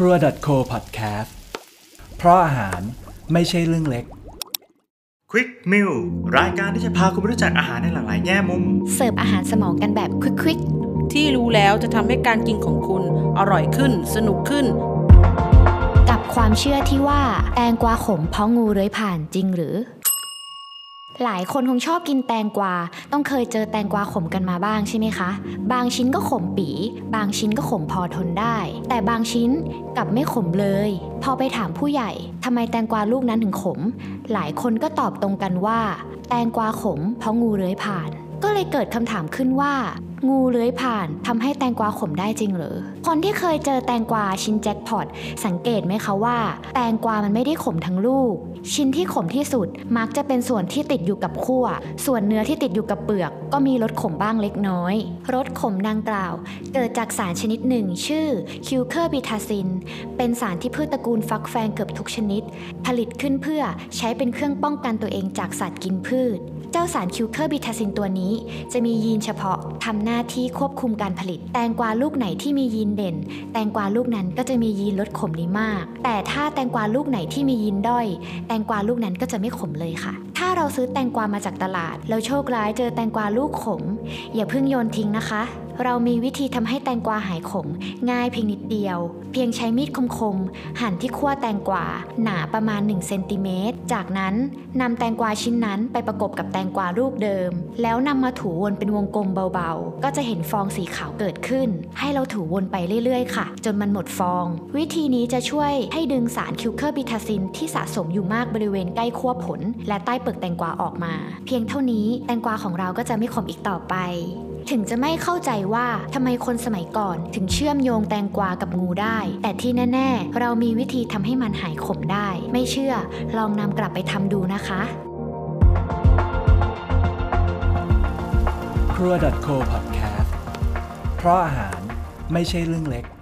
ครัว .co podcast เพราะอาหารไม่ใช่เรื่องเล็ก Quick Meal รายการที่จะพาคุณไปรู้จักอาหารในหลากหลายแง่มุม เสิร์ฟอาหารสมองกันแบบควิกที่รู้แล้วจะทำให้การกินของคุณอร่อยขึ้น สนุกขึ้นๆกับความเชื่อที่ว่าแตงกวาขมเพราะงูเลื้อยผ่านจริงหรือ หลายคนคงชอบกินแตงกวา ต้องเคยเจอแตงกวาขมกันมาบ้างใช่ไหมคะ บางชิ้นก็ขมปี บางชิ้นก็ขมพอทนได้ แต่บางชิ้นกลับไม่ขมเลย พอไปถามผู้ใหญ่ทำไมแตงกวาลูกนั้นถึงขม หลายคนก็ตอบตรงกันว่า แตงกวาขมเพราะงูเลื้อยผ่าน ก็เลยเกิดคำถามขึ้นว่า งูเลื้อยผ่านทำให้แตงกวาขมได้จริงหรือ คนที่เคยเจอแตงกวาชิ้นแจ็คพอตสังเกตไหมคะว่า แตงกวามันไม่ได้ขมทั้งลูก ชิ้นที่ขมที่สุดมักจะเป็นส่วนที่ติดอยู่กับขั้ว ส่วนเนื้อที่ติดอยู่กับเปลือก ก็มีรสขมบ้างเล็กน้อยรสขมดังกล่าว เกิดจากสารชนิดหนึ่ง ชื่อ cucurbitacin เป็นสารที่พืชตระกูลฟักแฟงเกือบทุกชนิด ผลิตขึ้นเพื่อใช้เป็นเครื่องป้องกันตัวเองจากสัตว์กินพืช เจ้าสาร cucurbitacin ตัวนี้ จะมียีนเฉพาะทำหน้าน้าที่ควบคุมการผลิต แตงกวาลูกไหนที่มียีนเด่น แตงกวาลูกนั้นก็จะมียีนรสขมนี้มาก แต่ถ้าแตงกวาลูกไหนที่มียีนด้อย แตงกวาลูกนั้นก็จะไม่ขมเลยค่ะถ้าเราซื้อแตงกวามาจากตลาด แล้วโชคร้ายเจอแตงกวาลูกขม อย่าเพิ่งโยนทิ้งนะคะ เรามีวิธีทำให้แตงกวาหายขม ง่ายเพียงนิดเดียว เพียงใช้มีดคมๆ หั่นที่ขั้วแตงกวาหนาประมาณ1เซนติเมตรจากนั้นนำแตงกวาชิ้นนั้นไปประกบกับแตงกวาลูกเดิม แล้วนำมาถูวนเป็นวงกลมเบาๆ ก็จะเห็นฟองสีขาวเกิดขึ้น ให้เราถูวนไปเรื่อยๆ ค่ะ จนมันหมดฟอง วิธีนี้จะช่วยให้ดึงสาร cucurbitacin ที่สะสมอยู่มากบริเวณใกล้ขั้วผล และใต้เปลือกแตงกวาออกมา เพียงเท่านี้แตงกวาของเราก็จะไม่ขมอีกต่อไป ถึงจะไม่เข้าใจว่าทำไมคนสมัยก่อนถึงเชื่อมโยงแตงกวากับงูได้ แต่ที่แน่ ๆ เรามีวิธีทำให้มันหายขมได้ ไม่เชื่อลองนำกลับไปทำดูนะคะครัว .co podcast เพราะอาหารไม่ใช่เรื่องเล็ก